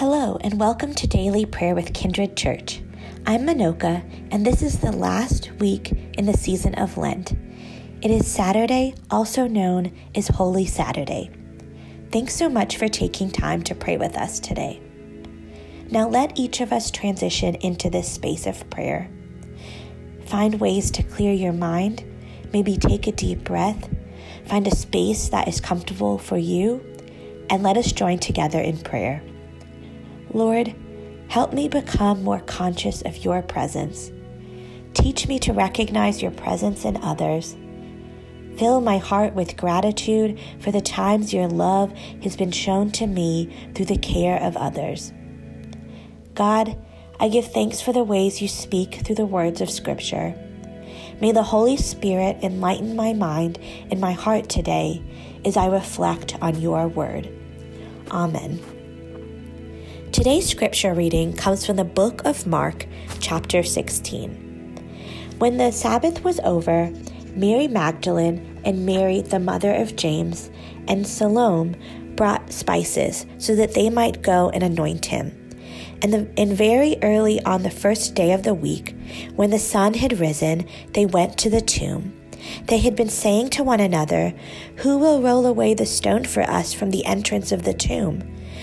Hello, and welcome to Daily Prayer with Kindred Church. I'm Manoka, and this is the last week in the season of Lent. It is Saturday, also known as Holy Saturday. Thanks so much for taking time to pray with us today. Now let each of us transition into this space of prayer. Find ways to clear your mind, maybe take a deep breath, find a space that is comfortable for you, and let us join together in prayer. Lord, help me become more conscious of your presence. Teach me to recognize your presence in others. Fill my heart with gratitude for the times your love has been shown to me through the care of others. God, I give thanks for the ways you speak through the words of Scripture. May the Holy Spirit enlighten my mind and my heart today as I reflect on your word. Amen. Today's scripture reading comes from the book of Mark, chapter 16. When the Sabbath was over, Mary Magdalene and Mary, the mother of James, and Salome brought spices so that they might go and anoint him. And, the, and very early on the first day of the week, when the sun had risen, they went to the tomb. They had been saying to one another, Who will roll away the stone for us from the entrance of the tomb?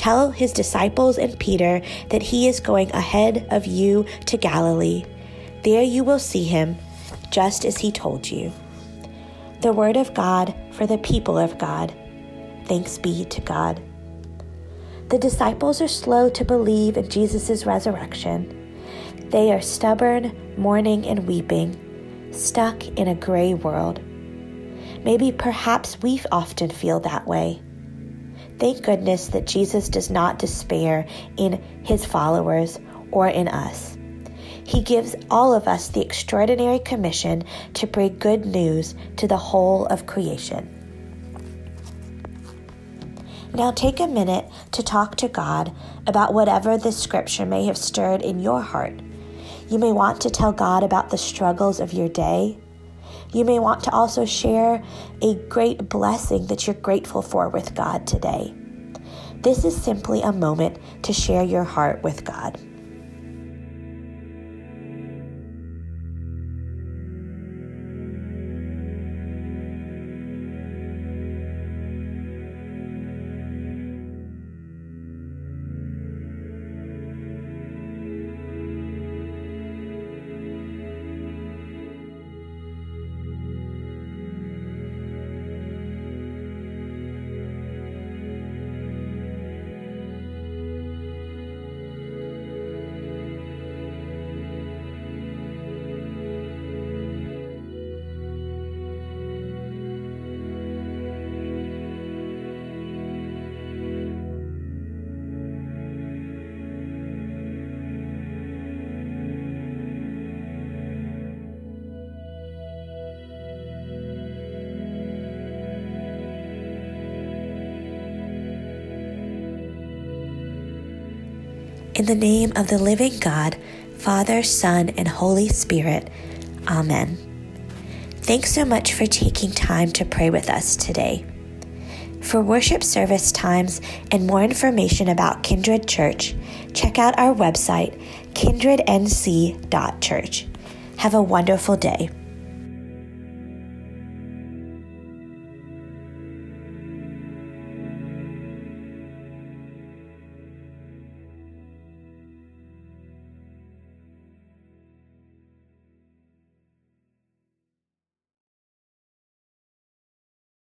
Tell his disciples and Peter that he is going ahead of you to Galilee. There you will see him, just as he told you. The word of God for the people of God. Thanks be to God. The disciples are slow to believe in Jesus' resurrection. They are stubborn, mourning, and weeping, stuck in a gray world. Maybe perhaps we often feel that way. Thank goodness that Jesus does not despair in his followers or in us. He gives all of us the extraordinary commission to bring good news to the whole of creation. Now take a minute to talk to God about whatever this scripture may have stirred in your heart. You may want to tell God about the struggles of your day. You may want to also share a great blessing that you're grateful for with God today. This is simply a moment to share your heart with God. In the name of the living God, Father, Son, and Holy Spirit. Amen. Thanks so much for taking time to pray with us today. For worship service times and more information about Kindred Church, check out our website, kindrednc.church. Have a wonderful day.